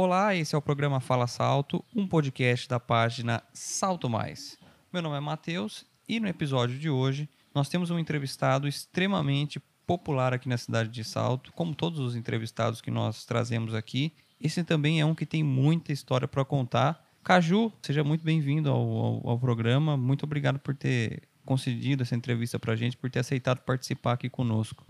Olá, esse é o programa Fala Salto, um podcast da página Salto Mais. Meu nome é Matheus e no episódio de hoje nós temos um entrevistado extremamente popular aqui na cidade de Salto, como todos os entrevistados que nós trazemos aqui. Esse também é um que tem muita história para contar. Caju, seja muito bem-vindo ao, ao, ao programa. Muito obrigado por ter concedido essa entrevista para a gente, por ter aceitado participar aqui conosco.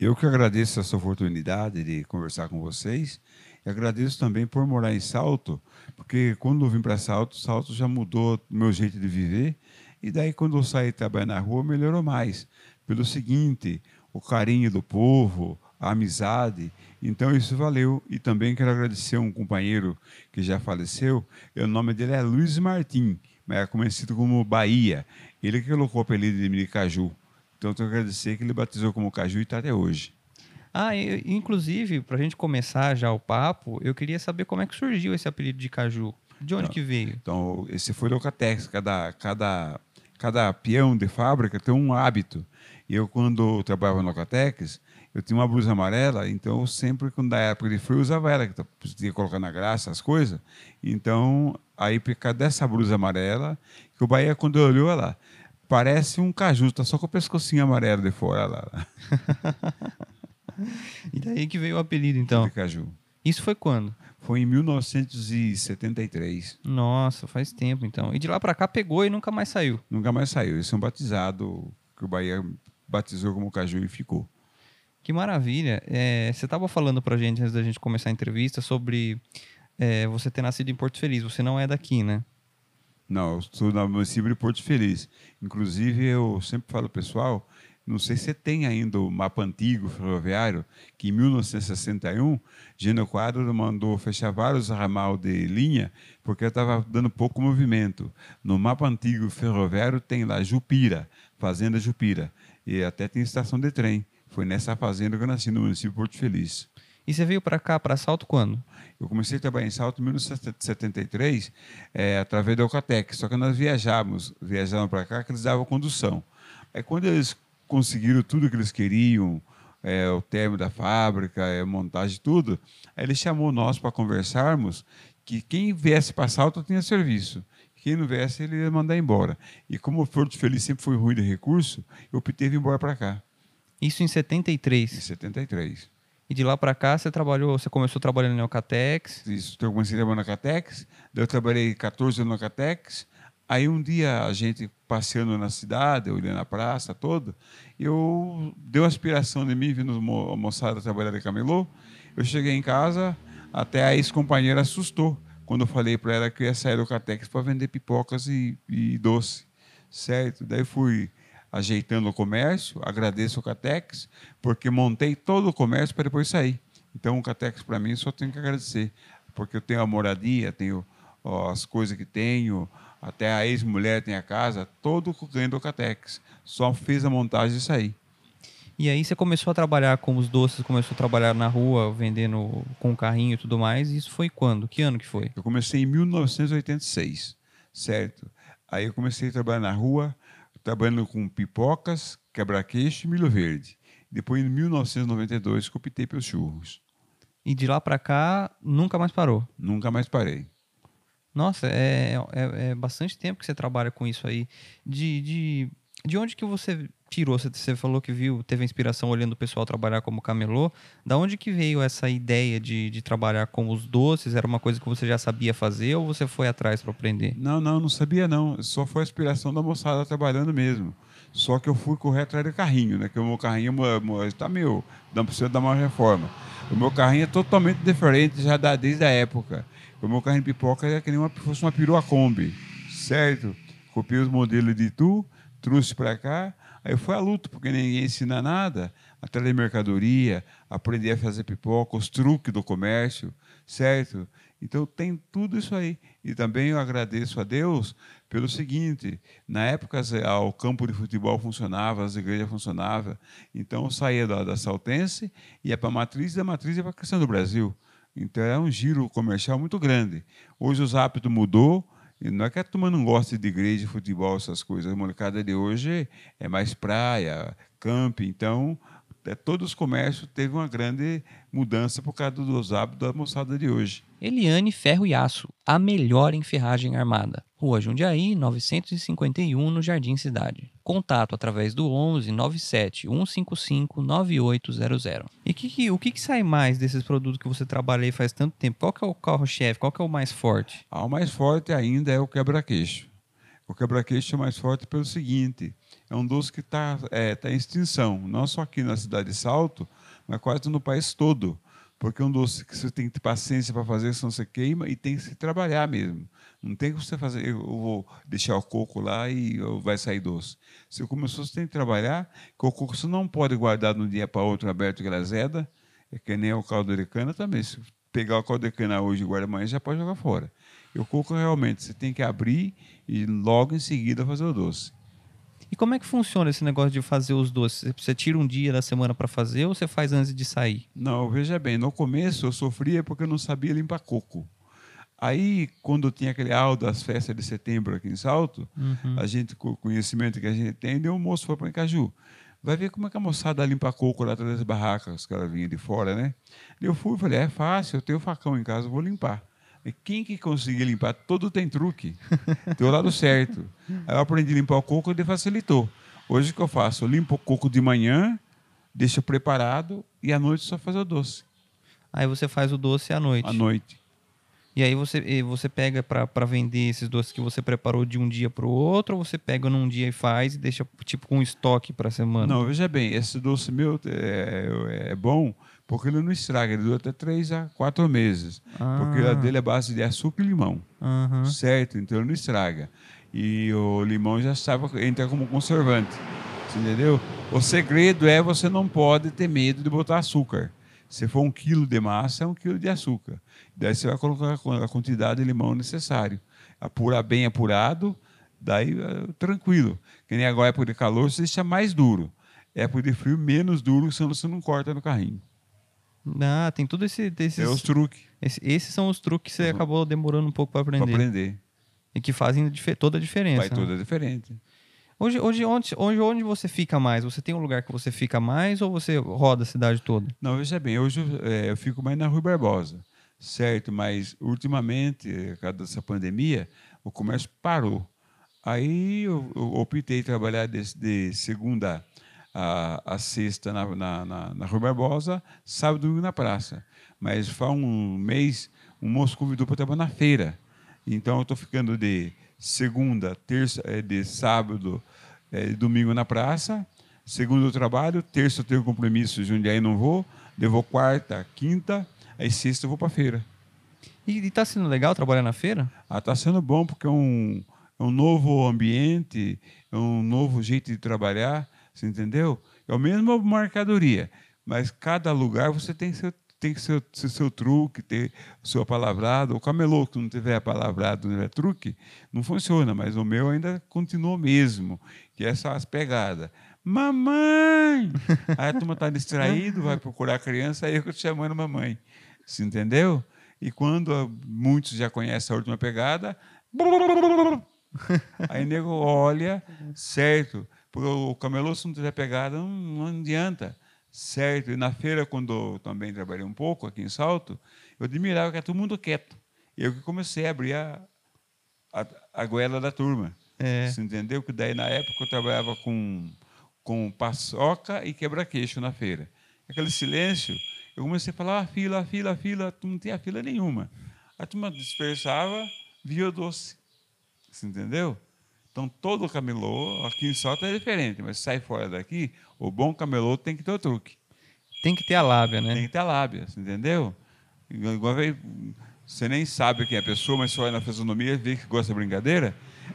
Eu que agradeço essa oportunidade de conversar com vocês e agradeço também por morar em Salto, porque quando eu vim para Salto, Salto já mudou meu jeito de viver e daí quando eu saí trabalhar na rua melhorou mais. Pelo seguinte, o carinho do povo, a amizade, então isso valeu. E também quero agradecer um companheiro que já faleceu, o nome dele é Luiz Martim, mas é conhecido como Bahia. Ele que colocou o apelido de Miricaju. Então, tenho que agradecer que ele batizou como Caju e está até hoje. Ah, eu, inclusive, para a gente começar já o papo, eu queria saber como é que surgiu esse apelido de Caju. De onde então, que veio? Então, esse foi Locatex. Cada, cada, cada peão de fábrica tem um hábito. E eu, quando trabalhava no Locatex, eu tinha uma blusa amarela, então eu sempre, quando da época de frio, usava ela, que que colocar na graça, as coisas. Então, aí, por causa dessa blusa amarela, que o Bahia, quando olhou lá, parece um caju, tá só com o pescocinho amarelo de fora lá. e daí que veio o apelido, então? Caju. Isso foi quando? Foi em 1973. Nossa, faz tempo então. E de lá para cá pegou e nunca mais saiu? Nunca mais saiu. Esse é um batizado que o Bahia batizou como caju e ficou. Que maravilha. É, você estava falando para gente antes da gente começar a entrevista sobre é, você ter nascido em Porto Feliz. Você não é daqui, né? Não, eu sou no município de Porto Feliz. Inclusive, eu sempre falo pessoal, não sei se você tem ainda o mapa antigo ferroviário, que em 1961, Gênio Quadro mandou fechar vários ramal de linha, porque estava dando pouco movimento. No mapa antigo ferroviário tem lá Jupira, Fazenda Jupira, e até tem estação de trem. Foi nessa fazenda que eu nasci, no município de Porto Feliz. E você veio para cá, para Salto, quando? Eu comecei a trabalhar em Salto em 1973, é, através da Alcatec. Só que nós viajávamos, viajávamos para cá, que eles davam condução. Aí, quando eles conseguiram tudo que eles queriam, é, o término da fábrica, é, montagem, tudo, aí ele chamou nós para conversarmos que quem viesse para Salto tinha serviço. Quem não viesse, ele ia mandar embora. E como o Porto Feliz sempre foi ruim de recurso, eu optei vir embora para cá. Isso em 73? Em 73. E de lá para cá você trabalhou, você começou trabalhando na Alcatex? Isso, eu comecei trabalhando na Alcatex, daí eu trabalhei 14 anos na Alcatex. Aí um dia a gente passeando na cidade, olhando a praça toda, eu deu aspiração de mim vindo a trabalhar de camelô. Eu cheguei em casa, até a ex-companheira assustou quando eu falei para ela que eu ia sair do Alcatex para vender pipocas e, e doce, certo? Daí fui ajeitando o comércio, agradeço o Catex, porque montei todo o comércio para depois sair. Então, o Catex, para mim, só tenho que agradecer, porque eu tenho a moradia, tenho ó, as coisas que tenho, até a ex-mulher tem a casa, todo ganho do Catex. Só fiz a montagem e saí. E aí você começou a trabalhar com os doces, começou a trabalhar na rua, vendendo com carrinho e tudo mais. Isso foi quando? Que ano que foi? Eu comecei em 1986, certo? Aí eu comecei a trabalhar na rua, trabalhando com pipocas, quebra-queixo e milho verde. Depois, em 1992, que optei pelos churros. E de lá para cá, nunca mais parou? Nunca mais parei. Nossa, é, é, é, bastante tempo que você trabalha com isso aí. De, de, de onde que você tirou? Você, você falou que viu, teve inspiração olhando o pessoal trabalhar como camelô. Da onde que veio essa ideia de, de trabalhar com os doces? Era uma coisa que você já sabia fazer ou você foi atrás para aprender? Não, não, não sabia não. Só foi a inspiração da moçada trabalhando mesmo. Só que eu fui correr atrás do carrinho, né? Que o meu carrinho está meu, não precisa dar uma reforma. O meu carrinho é totalmente diferente já da, desde a época. Meu carrinho de pipoca é que nem uma, fosse uma perua Kombi, certo? Copiei os modelos de tu, trouxe para cá, Aí foi a luta, porque ninguém ensina nada, a telemercadoria, aprender a fazer pipoca, os truques do comércio, certo? Então tem tudo isso aí. E também eu agradeço a Deus pelo seguinte: na época o campo de futebol funcionava, as igrejas funcionavam, então eu saía da, da Saltense, ia para a Matriz, da Matriz ia para a Questão do Brasil. Então é um giro comercial muito grande. Hoje os hábitos mudou, e não é que a turma não goste de igreja, futebol, essas coisas. A molecada de hoje é mais praia, camping. Então, é, todos os comércios teve uma grande mudança por causa dos hábitos da moçada de hoje. Eliane Ferro e Aço, a melhor em ferragem armada. Rua Jundiaí, 951, no Jardim Cidade. Contato através do 11 97 155 9800. E que, que, o que, que sai mais desses produtos que você trabalha aí faz tanto tempo? Qual que é o carro-chefe? Qual que é o mais forte? Ah, o mais forte ainda é o quebra-queixo. O quebra-queixo é mais forte pelo seguinte: é um doce que está é, tá em extinção, não só aqui na cidade de Salto, mas quase no país todo. Porque é um doce que você tem que ter paciência para fazer, senão você queima e tem que se trabalhar mesmo. Não tem que você fazer, eu vou deixar o coco lá e vai sair doce. Se começou, você tem que trabalhar, que o coco você não pode guardar de um dia para outro aberto que ele azeda, é que nem o caldo de cana também. Se pegar o caldo de cana hoje e guardar amanhã, já pode jogar fora. E o coco realmente você tem que abrir e logo em seguida fazer o doce. E como é que funciona esse negócio de fazer os doces? Você tira um dia da semana para fazer ou você faz antes de sair? Não, veja bem, no começo eu sofria porque eu não sabia limpar coco. Aí, quando tinha aquele aula das festas de setembro aqui em Salto, uhum. a gente, com o conhecimento que a gente tem, deu um moço foi para Encaju. Vai ver como é que a moçada limpa coco lá atrás das barracas, os caras vinham de fora, né? Eu fui e falei, é fácil, eu tenho facão em casa, vou limpar. Quem que conseguia limpar? Todo tem truque. Tem o lado certo. Aí eu aprendi a limpar o coco e facilitou. Hoje o que eu faço? Eu limpo o coco de manhã, deixo preparado e à noite só faz o doce. Aí você faz o doce à noite. À noite. E aí você, você pega para vender esses doces que você preparou de um dia para o outro, ou você pega num dia e faz e deixa tipo com estoque para semana? Não, veja bem, esse doce meu é, é bom porque ele não estraga, ele dura até 3 a 4 meses. Ah. Porque a dele é base de açúcar e limão. Uhum. Certo? Então ele não estraga. E o limão já sabe, entra como conservante. Entendeu? O segredo é você não pode ter medo de botar açúcar. Se for um quilo de massa, é um quilo de açúcar. Daí você vai colocar a quantidade de limão necessário. Apurar bem apurado, daí é, tranquilo. Que nem agora é época de calor, você deixa mais duro. Época de frio, menos duro, senão você não corta no carrinho. Ah, tem tudo esse. Esses, é os truques. Esse, esses são os truques que você uhum. acabou demorando um pouco para aprender. Para aprender. E que fazem toda a diferença. Vai toda a diferença. Hoje, hoje, onde, onde, onde você fica mais? Você tem um lugar que você fica mais ou você roda a cidade toda? Não, veja bem, hoje é, eu fico mais na Rua Barbosa, certo? Mas ultimamente, por causa dessa pandemia, o comércio parou. Aí eu, eu optei trabalhar de, de segunda a, a sexta na, na, na, na Rua Barbosa, sábado e domingo na praça. Mas faz um mês, um moço convidou para trabalhar na feira. Então eu estou ficando de segunda, terça, é, de sábado é, domingo na praça. Segunda eu trabalho, terça eu tenho compromisso, Jundiaí não vou. Eu vou quarta, quinta, aí sexta eu vou para feira. E está sendo legal trabalhar na feira? Ah, está sendo bom porque é um, é um novo ambiente, é um novo jeito de trabalhar. Você entendeu? É a mesma mercadoria, mas cada lugar você tem seu tem que ser seu, seu truque, ter o seu palavrado. O camelô que não tiver palavrado, não tiver truque, não funciona, mas o meu ainda continua mesmo, que é só as pegadas. Mamãe! Aí a turma está distraído, vai procurar a criança, aí eu te chamando mamãe. Você entendeu? E quando muitos já conhecem a última pegada, aí o nego olha, certo? Porque o camelô, se não tiver pegada, não, não adianta. Certo? E na feira, quando eu também trabalhei um pouco aqui em Salto, eu admirava que era todo mundo quieto. Eu que comecei a abrir a, a, a goela da turma. É. Você entendeu? Que daí, na época, eu trabalhava com, com paçoca e quebra-queixo na feira. Aquele silêncio, eu comecei a falar, ah, fila, fila, fila, não tinha fila nenhuma. A turma dispersava, via o doce. Você entendeu? Então, todo camelô, aqui em Salto é diferente, mas sai fora daqui, o bom camelô tem que ter o truque. Tem que ter a lábia, né? Tem que ter a lábia, entendeu? Igual você nem sabe quem é a pessoa, mas você olha na fisionomia, vê que gosta de brincadeira,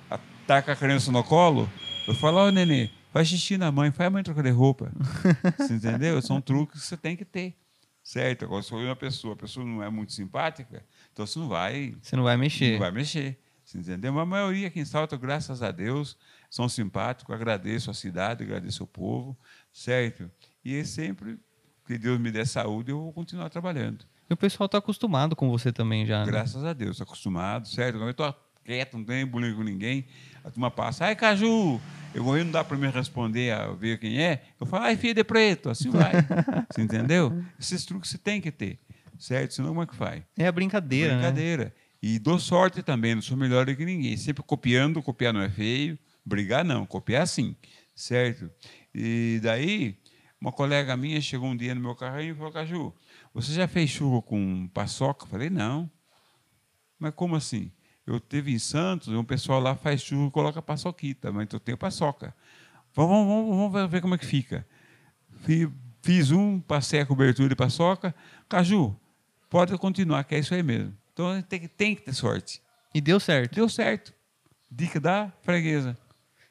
ataca a criança no colo, eu falo, ó, oh, nenê, faz xixi na mãe, faz a mãe trocar de roupa. você entendeu? São truques que você tem que ter. Certo? Agora, se uma pessoa, a pessoa não é muito simpática, então você não vai. Você não vai mexer. Não vai mexer. Você entendeu? Mas a maioria aqui em Salto, graças a Deus, são simpáticos, agradeço a cidade, agradeço o povo, certo? E é sempre que Deus me dê saúde, eu vou continuar trabalhando. E o pessoal está acostumado com você também já, né? Graças a Deus, acostumado, certo? Eu estou quieto, não tem bullying com ninguém. A turma passa, ai, Caju, eu vou não dá para me responder a ver quem é. Eu falo, ai, filha de preto, assim vai. você entendeu? Esses truques você tem que ter, certo? Senão como é que faz? É a brincadeira. Brincadeira. Né? E dou sorte também, não sou melhor do que ninguém. Sempre copiando, copiar não é feio, brigar não, copiar sim, certo? E daí, uma colega minha chegou um dia no meu carrinho e falou, Caju, você já fez churro com paçoca? Eu falei, não. Mas como assim? Eu teve em Santos, um pessoal lá faz churro e coloca paçoquita, mas eu tenho paçoca. Vamos, vamos, vamos ver como é que fica. Fiz um, passei a cobertura de paçoca. Caju, pode continuar, que é isso aí mesmo. Então tem, tem que ter sorte. E deu certo. Deu certo. Dica da freguesa.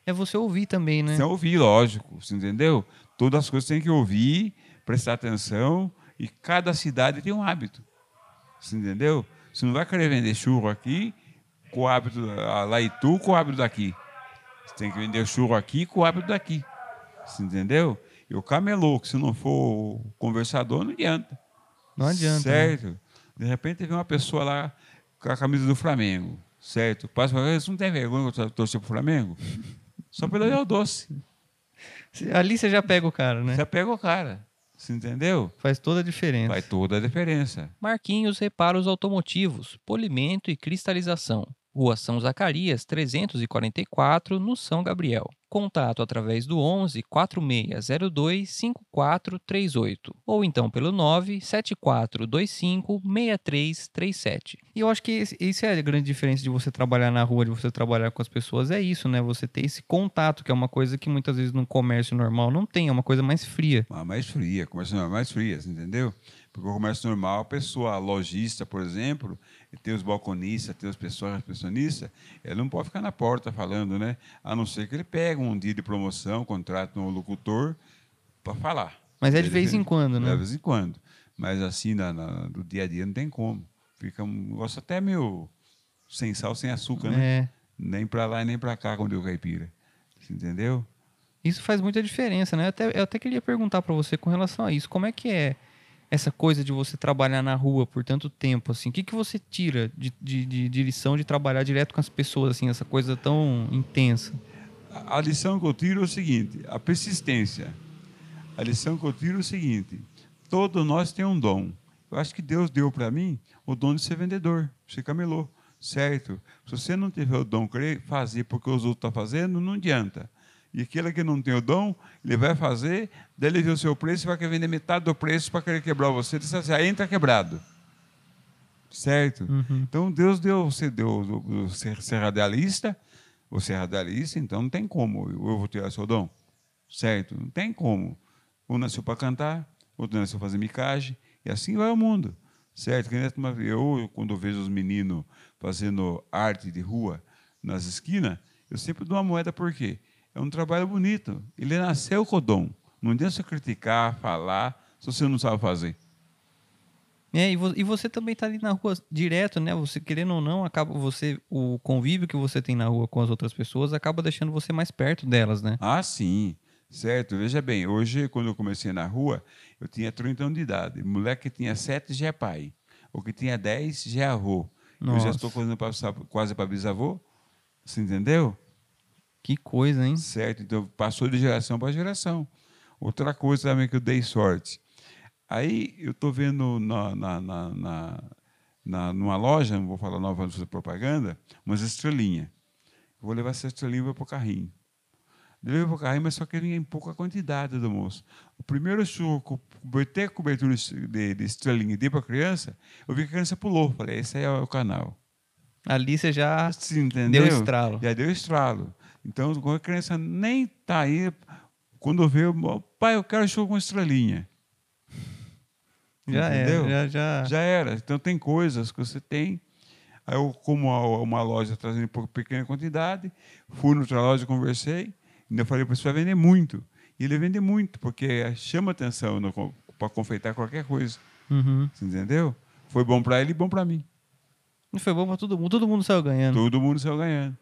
É você ouvir também, né? Você ouvir, lógico. Você entendeu? Todas as coisas tem que ouvir, prestar atenção. E cada cidade tem um hábito. Você entendeu? Você não vai querer vender churro aqui com o hábito lá e tu com o hábito daqui. Você tem que vender churro aqui com o hábito daqui. Você entendeu? E o camelô, que se não for conversador, não adianta. Não adianta. Né? Certo? Né? De repente teve uma pessoa lá com a camisa do Flamengo. Certo? Passa para não tem vergonha de torcer para o Flamengo? Só pelo Léo Doce. Ali você já pega o cara, né? Já pega o cara. Você entendeu? Faz toda a diferença. Faz toda a diferença. Marquinhos Reparos Automotivos, Polimento e Cristalização. Rua São Zacarias, 344, no São Gabriel. Contato através do 11 4602 5438 ou então pelo 97425 6337. E eu acho que isso é a grande diferença de você trabalhar na rua, de você trabalhar com as pessoas, é isso, né? Você ter esse contato, que é uma coisa que muitas vezes no comércio normal não tem, é uma coisa mais fria. Ah, mais fria, comércio normal mais fria, entendeu? Porque o comércio normal, a pessoa, a lojista, por exemplo, tem os balconistas, tem as pessoas recepcionistas, ele não pode ficar na porta falando, né? A não ser que ele pegue um dia de promoção, contrate um locutor para falar. Mas é de vez em quando, né? É de vez em quando. Mas assim, na, na, do dia a dia não tem como. Fica um negócio até meio sem sal, sem açúcar, né? É. Nem para lá e nem para cá, quando eu caipira. Você entendeu? Isso faz muita diferença, né? Eu até, eu até queria perguntar para você com relação a isso. Como é que é essa coisa de você trabalhar na rua por tanto tempo, assim? O que, que você tira de, de, de, de lição de trabalhar direto com as pessoas, assim, essa coisa tão intensa? A, lição que eu tiro é o seguinte, a persistência. A lição que eu tiro é o seguinte, todos nós temos um dom. Eu acho que Deus deu para mim o dom de ser vendedor, ser camelô, certo? Se você não tiver o dom de fazer porque os outros estão fazendo, não adianta. E aquele que não tem o dom, ele vai fazer, daí ele vê o seu preço e vai querer vender metade do preço para querer quebrar você. Ele diz assim, aí entra quebrado. Certo? Uhum. Então Deus deu, você deu ser, ser radialista, você é radialista, então não tem como eu vou tirar seu dom. Certo? Não tem como. Um nasceu para cantar, outro nasceu para fazer micagem, e assim vai o mundo. Certo? Eu, quando eu vejo os meninos fazendo arte de rua nas esquinas, eu sempre dou uma moeda por quê? É um trabalho bonito. Ele nasceu com o dom. Não adianta você criticar, falar, se você não sabe fazer. É, e, vo e você também está ali na rua direto, né? Você querendo ou não, acaba você o convívio que você tem na rua com as outras pessoas acaba deixando você mais perto delas, né? Ah, sim. Certo. Veja bem, hoje quando eu comecei na rua, eu tinha 30 anos de idade. Moleque que tinha 7 já é pai. O que tinha 10 já é avô. Nossa. Eu já estou fazendo quase para bisavô. Você entendeu? Que coisa, hein? Certo, então passou de geração para geração. Outra coisa também que eu dei sorte. Aí eu estou vendo na, na, na, na, numa loja, não vou falar nova de propaganda, umas estrelinhas. Vou levar essa estrelinha para o carrinho. Levei para o carrinho, mas só que em pouca quantidade do moço. O primeiro churro, botei a cobertura de, de estrelinha e dei para a criança, eu vi que a criança pulou. Falei, esse aí é o canal. Ali você já Sim, deu estralo. Já deu estralo. Então, a criança nem está aí, quando vê, pai, eu quero show com estrelinha. Já Entendeu? era, já, já... já era. Então, tem coisas que você tem. Aí, eu, como uma loja trazendo por pequena quantidade, fui noutra loja, conversei, ainda falei para você vai vender muito. E ele vende muito, porque chama atenção para confeitar qualquer coisa. Uhum. Entendeu? Foi bom para ele e bom para mim. E foi bom para todo mundo. Todo mundo saiu ganhando. Todo mundo saiu ganhando.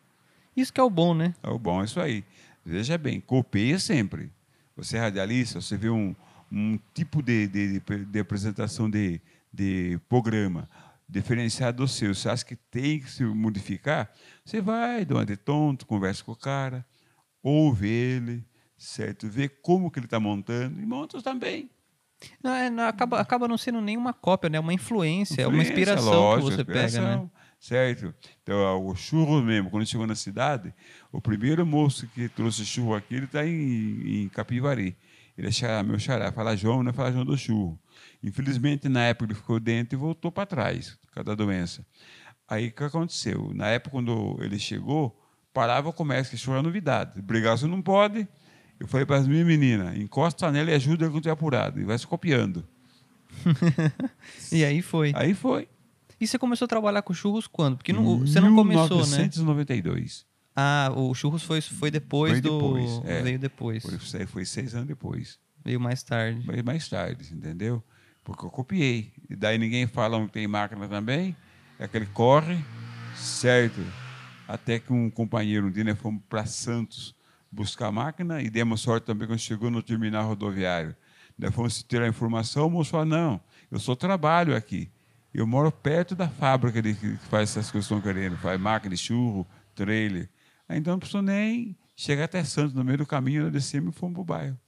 Isso que é o bom, né? É o bom, é isso aí. Veja bem, copeia sempre. Você é radialista, você vê um, um tipo de, de, de apresentação de, de programa. diferenciar do seu. Você acha que tem que se modificar? Você vai, dá uma de tonto, conversa com o cara, ouve ele, certo? Vê como que ele está montando e monta também. Não, é, não, acaba, acaba não sendo nenhuma cópia, né? Uma influência, é uma Influência, inspiração lógico, que você pega, né? Certo? Então, o churro mesmo, quando chegou na cidade, o primeiro moço que trouxe churro aqui, ele está em, em Capivari. Ele é xará, meu xará, fala João, não é fala João do churro. Infelizmente, na época, ele ficou dentro e voltou para trás, por causa da doença. Aí, o que aconteceu? Na época, quando ele chegou, parava o comércio, que churro é novidade. Brigar você não pode. Eu falei para as minhas meninas, encosta nela e ajuda quando estiver apurado. E vai se copiando. E aí foi. Aí foi. E você começou a trabalhar com churros quando? Porque não- você não começou, né? 1992. Ah, o churros foi, foi depois Foi do. depois, é. Veio depois. Foi, foi seis anos depois. Veio mais tarde. Mas mais tarde, entendeu? Porque eu copiei. E daí ninguém fala onde tem máquina também. É aquele corre, certo? Até que um companheiro um dia nós fomos para Santos buscar a máquina e demos sorte também quando chegou no terminal rodoviário. Nós fomos ter a informação, o moço falou, não, eu só trabalho aqui. Eu moro perto da fábrica de, que faz essas coisas que estão querendo, faz máquina de churro, trailer. Então não precisou nem chegar até Santos, no meio do caminho, nós descemos e fomos para o bairro.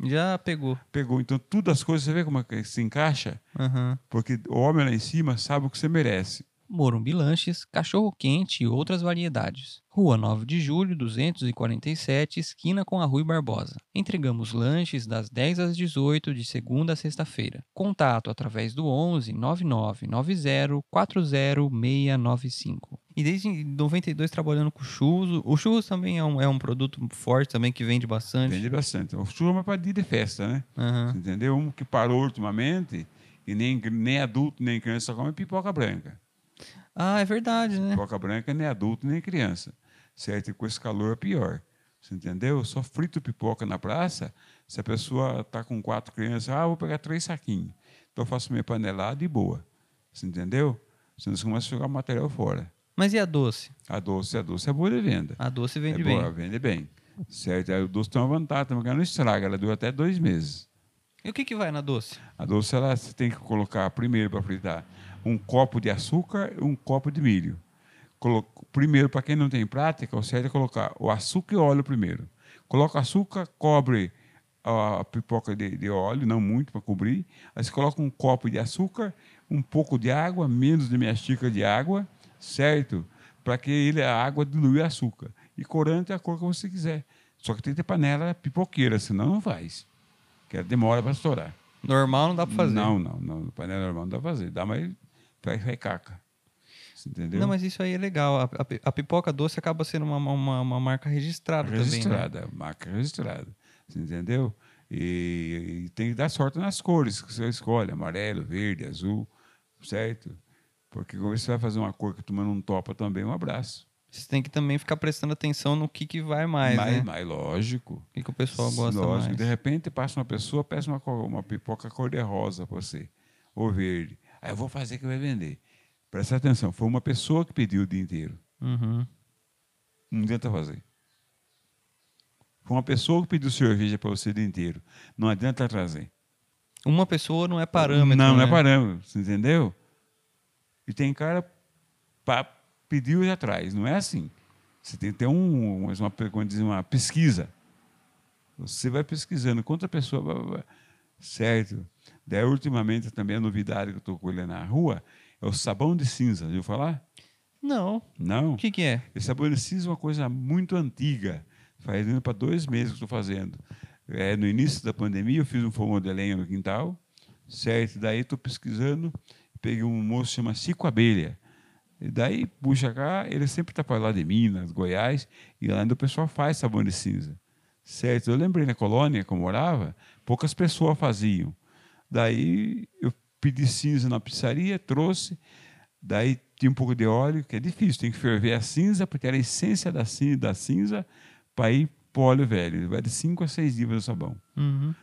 Já pegou. Pegou. Então, tudo as coisas, você vê como é que se encaixa? Aham. Porque o homem lá em cima sabe o que você merece. Morumbi Lanches, Cachorro Quente e outras variedades. Rua 9 de Julho, 247, esquina com a Rui Barbosa. Entregamos lanches das 10 às 18 de segunda a sexta-feira. Contato através do 11 9990 40695. E desde 92 trabalhando com churros. O churros também é um, é um produto forte também que vende bastante. Vende bastante. O churro é uma dia de festa, né? Aham. Entendeu? Um que parou ultimamente, e nem, nem adulto, nem criança só come pipoca branca. Ah, é verdade, né? Pipoca branca nem adulto, nem criança. Certo? E com esse calor é pior. Você entendeu? Eu só frito pipoca na praça se a pessoa está com quatro crianças. Ah, vou pegar três saquinhos. Então eu faço minha panelada e boa. Você entendeu? Senão você começa a jogar o material fora. Mas e a doce? A doce, a doce é boa de venda. A doce vende é bem. boa, vende bem. Certo? Aí o doce tem uma vantagem também, que ela não estraga, ela dura até dois meses. E o que, que vai na doce? A doce, ela, você tem que colocar primeiro para fritar um copo de açúcar e um copo de milho. Primeiro, para quem não tem prática, o certo é colocar o açúcar e o óleo primeiro. Coloca açúcar, cobre a, pipoca de, de óleo, não muito para cobrir. Aí você coloca um copo de açúcar, um pouco de água, menos de meia xícara de água, certo? Para que ele, a água dilui o açúcar. E corante é a cor que você quiser. Só que tem que ter panela pipoqueira, senão não faz. Que demora para estourar. Normal não dá pra fazer. Não, não, não. Panela normal não dá pra fazer. Dá, mas vai, caca. Entendeu? Não, mas isso aí é legal. A, a- a pipoca doce acaba sendo uma, uma, uma marca registrada, também. Né? registrada, marca registrada. Você entendeu? E, e tem que dar sorte nas cores que você escolhe: amarelo, verde, azul, certo? Porque como você vai fazer uma cor que tu não topa também, um abraço. Você tem que também ficar prestando atenção no que, que vai mais, mais, né? mais lógico. O que, que o pessoal gosta Lógico, mais. de repente passa uma pessoa, peça uma, uma pipoca cor-de-rosa para você, ou verde. Aí eu vou fazer que vai vender. Presta atenção, foi uma pessoa que pediu o dia inteiro. Uhum. Não adianta fazer. Foi uma pessoa que pediu cerveja para você o dia inteiro. Não adianta trazer. Uma pessoa não é parâmetro. Não, não né? é parâmetro. Você entendeu? E tem cara pa, pediu e já traz. Não é assim. Você tem que ter um, uma, como diz, uma pesquisa. Você vai pesquisando quanta pessoa. vai- vai- Certo. Daí, ultimamente, também a novidade que eu estou colhendo na rua é o sabão de cinza. Já ouviu falar? Não. Não. O que, que é? Esse sabão de cinza é uma coisa muito antiga. Faz indo para dois meses que estou fazendo. É, no início da pandemia, eu fiz um fogão de lenha no quintal, certo? Daí estou pesquisando, peguei um moço que chama Chico Abelha. E daí, puxa cá, ele sempre está para lá de Minas, Goiás, e lá ainda o pessoal faz sabão de cinza, certo? Eu lembrei na colônia que eu morava, poucas pessoas faziam. Daí eu pedi cinza na pizzaria, trouxe, daí tinha um pouco de óleo, que é difícil, tem que ferver a cinza, porque era a essência da cinza, da cinza para ir para o óleo velho. Vai de 5 a 6 dias o sabão. Uhum.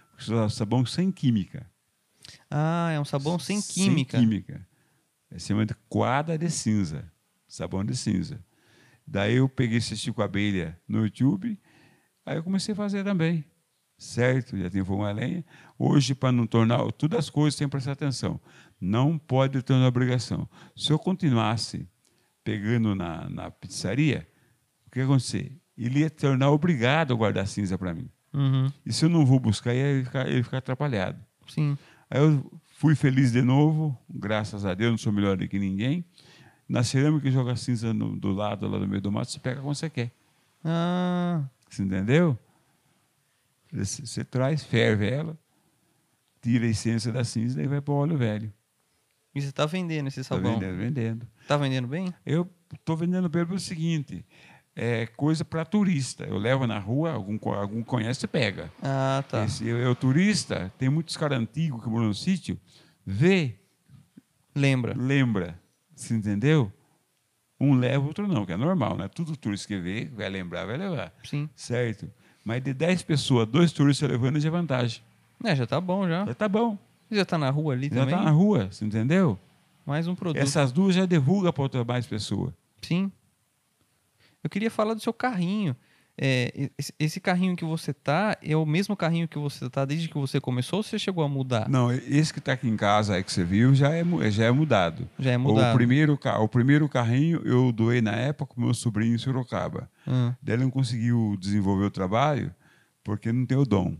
Sabão sem química. Ah, é um sabão sem química. Sem química. É chama de quadra de cinza. Sabão de cinza. Daí eu peguei esse Chico Abelha no YouTube, aí eu comecei a fazer também. Certo? Já tem fogão a lenha. Hoje, para não tornar. Todas as coisas tem que prestar atenção. Não pode ter uma obrigação. Se eu continuasse pegando na, na pizzaria, o que ia acontecer? Ele ia tornar obrigado a guardar cinza para mim. Uhum. E se eu não vou buscar, ele ia ficar, ia ficar atrapalhado. Sim. Aí eu fui feliz de novo, graças a Deus, não sou melhor do que ninguém. Na cerâmica, joga cinza no, do lado, lá no meio do mato, você pega quando você quer. Ah, Você entendeu? Você, traz, ferve ela, tira a essência da cinza e vai para o óleo velho. e você tá vendendo esse Está sabão? vendendo, vendendo. Tá vendendo bem? Eu estou vendendo pelo seguinte, é coisa para turista. Eu levo na rua, algum, algum conhece, pega. Ah, tá. Esse, eu, eu turista, tem muitos caras antigos que moram no sítio, vê, Lembra? lembra. Você entendeu? Um leva, outro não, que é normal, né? Tudo turista que vê, vai lembrar, vai levar. Sim. Certo? Mas de 10 pessoas, dois turistas levando já é vantagem. É, já tá bom já. Já tá bom. Já tá na rua ali Já também? tá na rua, você entendeu? Mais um produto. Essas duas já divulga para outra mais pessoa. Sim. Eu queria falar do seu carrinho. É, esse, carrinho que você tá é o mesmo carrinho que você tá desde que você começou ou você chegou a mudar? Não, esse que está aqui em casa aí que você viu já é, já é mudado. Já é O mudado. primeiro, ca- o primeiro carrinho eu doei na época para meu sobrinho em Sorocaba. Ah, Daí ele não conseguiu desenvolver o trabalho porque não tem o dom.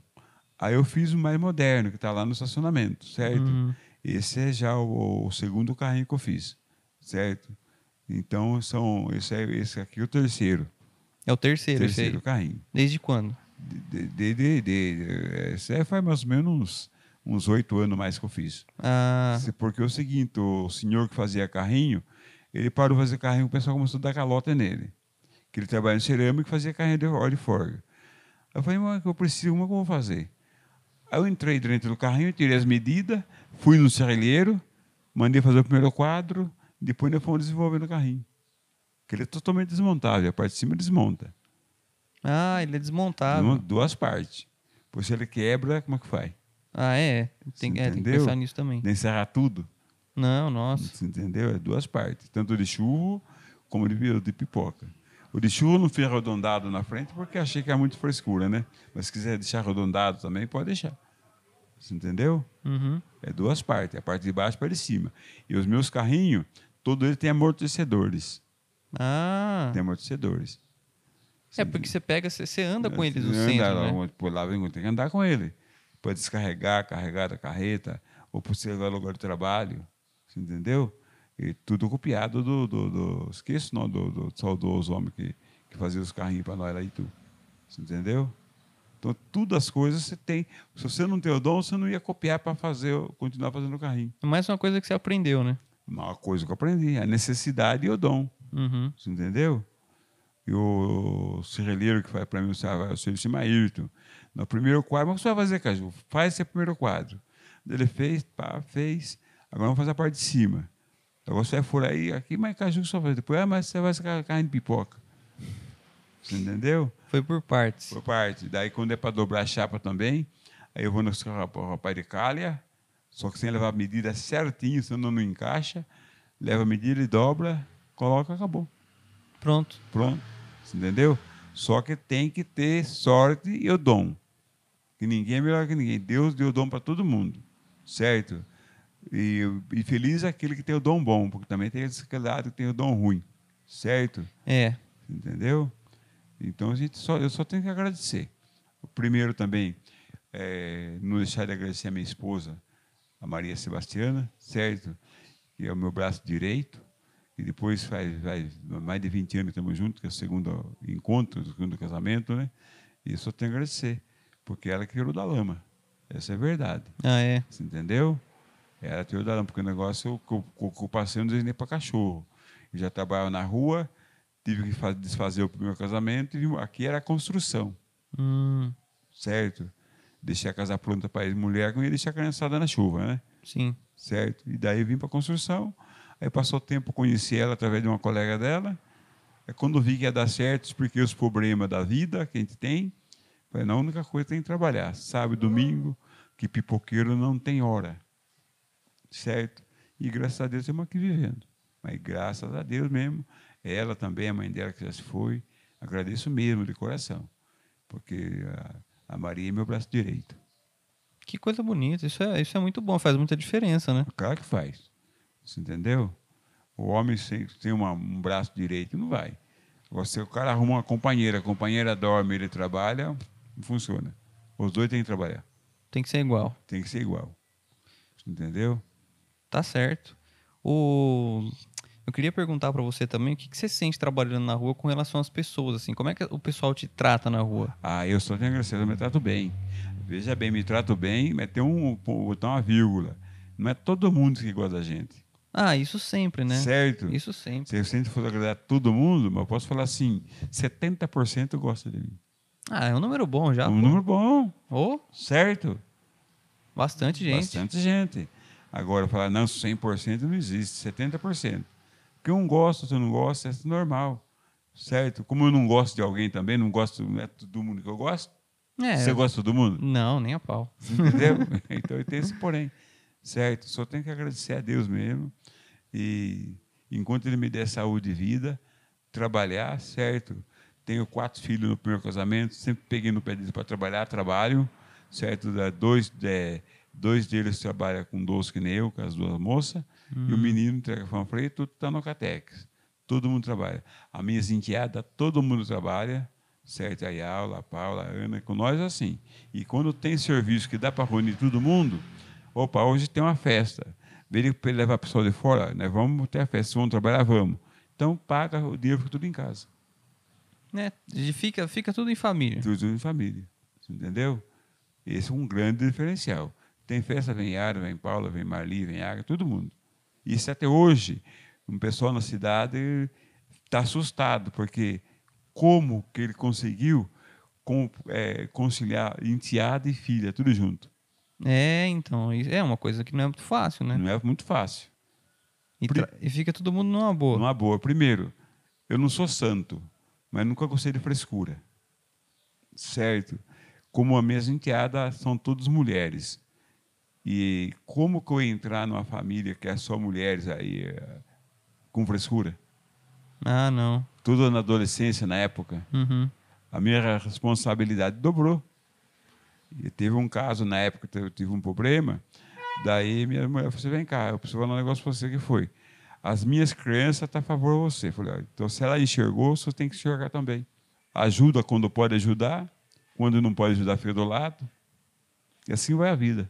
Aí eu fiz o mais moderno, que está lá no estacionamento, certo? Uhum. Esse é já o, o segundo carrinho que eu fiz, certo? Então, são, esse, é, esse aqui é o terceiro, é o terceiro, esse terceiro aí. carrinho. Desde quando? De, de, de, de, esse aí faz mais ou menos uns- oito anos mais que eu fiz. Ah, Porque é o seguinte, o senhor que fazia carrinho, ele parou de fazer carrinho, o pessoal começou a dar calota nele. Que ele trabalha em cerâmica e fazia carrinho de óleo de forga. Eu falei, mas eu preciso, mas como eu vou fazer? Aí eu entrei dentro do carrinho, tirei as medidas, fui no serralheiro, mandei fazer o primeiro quadro, depois nós fomos desenvolvendo o carrinho. Que ele é totalmente desmontável, a parte de cima desmonta. ah ele é desmontável. Desmonta Duas partes. Pois se ele quebra, como é que faz? Ah, é. Tem, é, tem que pensar nisso também. De encerrar tudo. Não, nossa. Você entendeu? É duas partes, tanto de churro como de, de pipoca. O de churro não fiz arredondado na frente porque achei que era muito frescura, né? Mas se quiser deixar arredondado também, pode deixar. Você entendeu? Uhum. É duas partes, a parte de baixo e a parte de cima. E os meus carrinhos, todo ele tem amortecedores. Ah, Tem amortecedores. é porque você pega, você, você anda com eles no Anda centro, lá, né? Por lá tem que andar com ele. Para descarregar, carregar da carreta, ou para você levar ao lugar de trabalho. Você entendeu? E tudo copiado do. do, do esqueço o nome do, do saudoso homem que, que fazia os carrinhos para nós lá e tudo. Você entendeu? Então, tudo as coisas você tem. Se você não tem o dom, você não ia copiar para fazer, continuar fazendo o carrinho. É mais uma coisa que você aprendeu, né? Uma coisa que eu aprendi, a necessidade e o dom. Uhum. Você entendeu? E o serralheiro que faz para mim o serviço se chama Ayrton. No primeiro quadro, mas você vai fazer, Caju? Faz esse primeiro quadro. Ele fez, pá, fez. Agora vamos fazer a parte de cima. Agora você vai furar aí, aqui, mas Caju só faz. Depois, ah, mas você vai sacar carne de pipoca. Você entendeu? Foi por partes. Por parte. Daí, quando é para dobrar a chapa também, aí eu vou no rapaz de calha, só que sem levar a medida certinho, senão não encaixa. Leva a medida e dobra, coloca, acabou. Pronto. Pronto. Entendeu? Só que tem que ter sorte e o dom. Que ninguém é melhor que ninguém. Deus deu dom para todo mundo. Certo? E, e feliz é aquele que tem o dom bom, porque também tem esse lado que tem o dom ruim. Certo? É. Entendeu? Então a gente só, eu só tenho que agradecer. O primeiro também, é, não deixar de agradecer a minha esposa, a Maria Sebastiana, certo? Que é o meu braço direito. E depois faz, faz mais de 20 anos que estamos juntos, que é o segundo encontro, o segundo casamento, né? E eu só tenho que agradecer, porque ela que tirou da lama. Essa é a verdade. Ah, é. Você entendeu? Era tirou da lama, porque o negócio que eu, que eu passei não desenhei para cachorro. Eu já trabalhava na rua, tive que fa- desfazer o primeiro casamento, e aqui era a construção, Hum, certo? Deixei a casa pronta para mulher, ele deixar a criançada na chuva, né? sim. certo? E daí vim para a construção. Aí passou tempo, conheci ela através de uma colega dela. É quando vi que ia dar certo, expliquei os problemas da vida que a gente tem. Falei, não, a única coisa que tem que trabalhar. Sábado e domingo, que pipoqueiro não tem hora. Certo? E graças a Deus estamos aqui vivendo. Mas graças a Deus mesmo, ela também, a mãe dela que já se foi, agradeço mesmo de coração. Porque A Maria é meu braço direito. Que coisa bonita. Isso é, isso é muito bom, faz muita diferença, né? Claro que faz. Você entendeu? O homem sem, sem uma, um braço direito não vai. Você, o cara arruma uma companheira, a companheira dorme, ele trabalha, não funciona. Os dois têm que trabalhar. Tem que ser igual. Tem que ser igual. Entendeu? Tá certo. O... Eu queria perguntar para você também o que, que você sente trabalhando na rua com relação às pessoas, assim, como é que o pessoal te trata na rua? Ah, eu só tenho agradecer, eu me trato bem. Veja bem, me trato bem, mas tem um, botar uma vírgula. Não é todo mundo que gosta da gente. Ah, isso sempre, né? Certo. Isso sempre. Se eu sempre for agradar todo mundo, mas eu posso falar assim, 70% gosta de mim. Ah, é um número bom já. um pô. número bom, Oh, certo? bastante gente. Bastante gente. Agora, falar, não, 100% não existe, 70%. Porque um gosta, outro não gosta, é normal. Certo? Como eu não gosto de alguém também, não gosto, não é todo mundo que eu gosto. É, Você gosta de todo mundo? Não, nem a pau. Entendeu? então eu tenho esse porém. Certo? Só tenho que agradecer a Deus mesmo. E enquanto Ele me der saúde e vida, trabalhar, certo? Tenho quatro filhos no primeiro casamento, sempre peguei no pé deles para trabalhar, trabalho, certo? Dois, é, dois deles trabalham com doce que nem eu, com as duas moças, e o menino entrega panfleto, tudo está no Catex. Todo mundo trabalha. A minha enteada, todo mundo trabalha, certo? A Yaula, a Paula, a Ana, com nós é assim. E quando tem serviço que dá para reunir todo mundo, opa, hoje tem uma festa. Vem para levar a pessoa de fora, né? vamos ter a festa, vamos trabalhar, vamos. Então paga o dinheiro fica tudo em casa. É, e fica, fica tudo em família. Tudo em família. Entendeu? Esse é um grande diferencial. Tem festa, vem Yara, vem Paula, vem Marli, vem Aga, todo mundo. Isso até hoje, um pessoal na cidade está assustado, porque como que ele conseguiu é, conciliar enteada e filha, tudo junto? É, então, é uma coisa que não é muito fácil, né? Não é muito fácil. E, tra- e fica todo mundo numa boa. Numa boa. Primeiro, eu não sou santo, mas nunca gostei de frescura. Certo? Como as minhas enteadas são todas mulheres. E como que eu entrar numa família que é só mulheres aí, eh, com frescura? Ah, não. Tudo na adolescência, na época. Uhum. A minha responsabilidade dobrou. E teve um caso na época eu tive um problema. Daí minha mulher falou assim: vem cá, eu preciso falar um negócio para você que foi. As minhas crenças estão a favor de você. Eu falei, "Ah, então se ela enxergou, você tem que enxergar também. Ajuda quando pode ajudar, quando não pode ajudar, fica do lado. E assim vai a vida.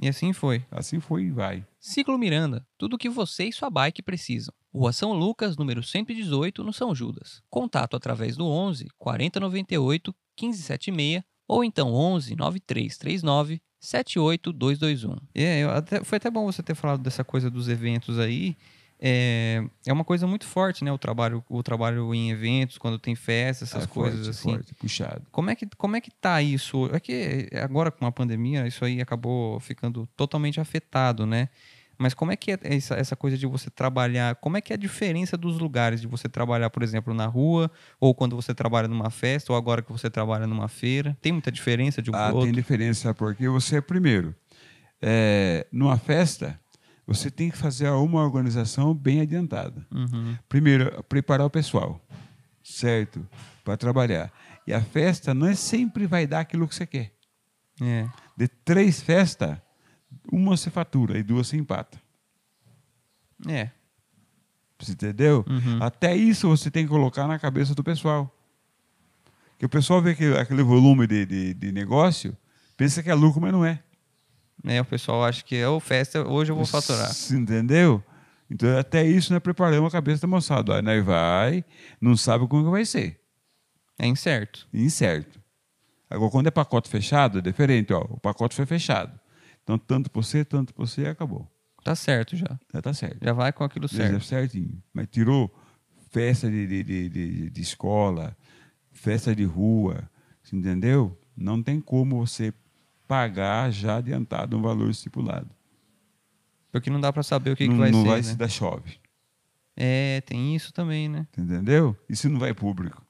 E assim foi. Assim foi e vai. Ciclo Miranda, tudo o que você e sua bike precisam. Rua São Lucas, número 118, no São Judas. Contato através do 11 4098 1576 ou então 11 9339 78221. É, eu até, foi até bom você ter falado dessa coisa dos eventos aí. É, é uma coisa muito forte, né? O trabalho, o trabalho em eventos, quando tem festas, essas É coisas forte, assim. forte, puxado. Como é que como é que tá isso? É que agora com a pandemia isso aí acabou ficando totalmente afetado, né? Mas como é que é essa, essa coisa de você trabalhar? Como é que é a diferença dos lugares de você trabalhar, por exemplo, na rua, ou quando você trabalha numa festa, ou agora que você trabalha numa feira? Tem muita diferença de um Ah, pro tem outro? diferença, porque você, primeiro, é, numa festa, você tem que fazer uma organização bem adiantada. Uhum. Primeiro, preparar o pessoal, certo? Para trabalhar. E a festa não é sempre vai dar aquilo que você quer. É. De três festas, uma você fatura e duas você empata. É. Você entendeu? Uhum. Até isso você tem que colocar na cabeça do pessoal. Que o pessoal vê aquele, aquele volume de, de, de negócio, pensa que é lucro, mas não é. Né, o pessoal acha que é o festa, hoje eu vou faturar. Você entendeu? Então, até isso nós preparamos a cabeça da moçada. Ó, nós vai, não sabe como que vai ser. É incerto. Incerto. Agora, quando é pacote fechado, é diferente. Ó, o pacote foi fechado. Então, tanto por você, tanto por você, acabou. Tá certo já. Já tá certo. Já vai com aquilo Já certo. certinho. Mas tirou festa de, de, de, de- de escola, festa de rua, entendeu? Não tem como você pagar já adiantado um valor estipulado. Porque não dá pra saber o que, que não vai não ser, vai né? se dar chove. É, tem isso também, né? Entendeu? E se não vai público?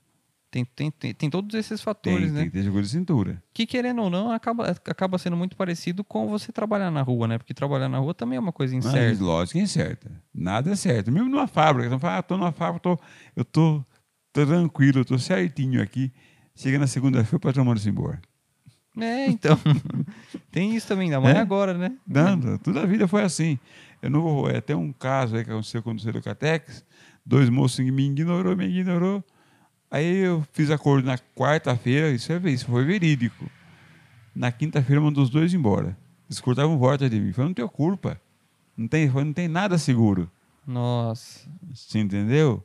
Tem, tem, tem, tem todos esses Tem, fatores, tem né? que ter jogo de cintura. Que querendo ou não, acaba, acaba sendo muito parecido com você trabalhar na rua, né? Porque trabalhar na rua também é uma coisa Mas, incerta. lógico que é incerta. Nada é certo. Mesmo numa fábrica. Então, fala, ah, tô numa fábrica, tô, eu tô, tô tranquilo, eu tô certinho aqui. Chega na segunda-feira, o patrão manda-se embora. É, então. Tem isso também, ainda mais É? agora, né? Dando, toda a vida foi assim. Eu não vou, é, tem um caso aí que aconteceu quando do Catex, dois moços me ignorou, me ignorou. Aí eu fiz acordo na quarta-feira, isso, é, isso foi verídico. Na quinta-feira mandou os dois embora. Eles cortavam volta de mim. Falei, não tenho culpa. Não tem, falei, não tem nada seguro. Nossa. Você entendeu?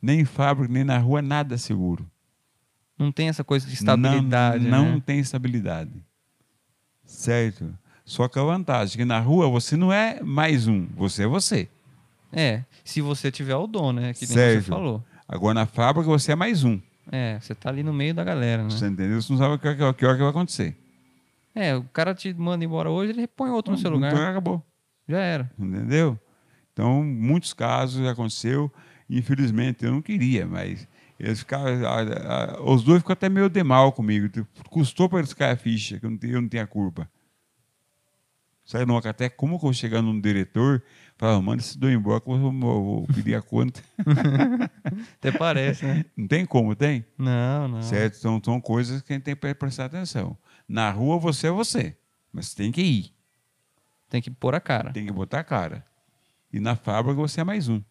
Nem em fábrica, nem na rua, nada seguro. Não tem essa coisa de estabilidade, Não, não né? tem estabilidade. Certo? Só que a vantagem é que na rua você não é mais um, você é você. É, se você tiver o dom, né? Que nem Certo. você falou. Agora na fábrica você é mais um. É, você tá ali no meio da galera, né? Você entendeu? Você não sabe que hora que, hora que vai acontecer. É, o cara te manda embora hoje, ele põe outro no seu lugar. Então acabou. Já era. Entendeu? Então, muitos casos aconteceu. Infelizmente, eu não queria, mas eles ficavam. a- a- os dois ficam até meio de mal comigo. Custou para eles cair a ficha, que eu não tenho, eu não culpa. Sabe, não, até como que eu vou chegar num diretor, falar, manda esse dois embora que eu vou, vou pedir a conta. Até parece, né? Não tem como, tem? Não, não. Certo? Então, são coisas que a gente tem que prestar atenção. Na rua você é você, mas tem que ir, Tem que pôr a cara. tem que botar a cara. E na fábrica você é mais um.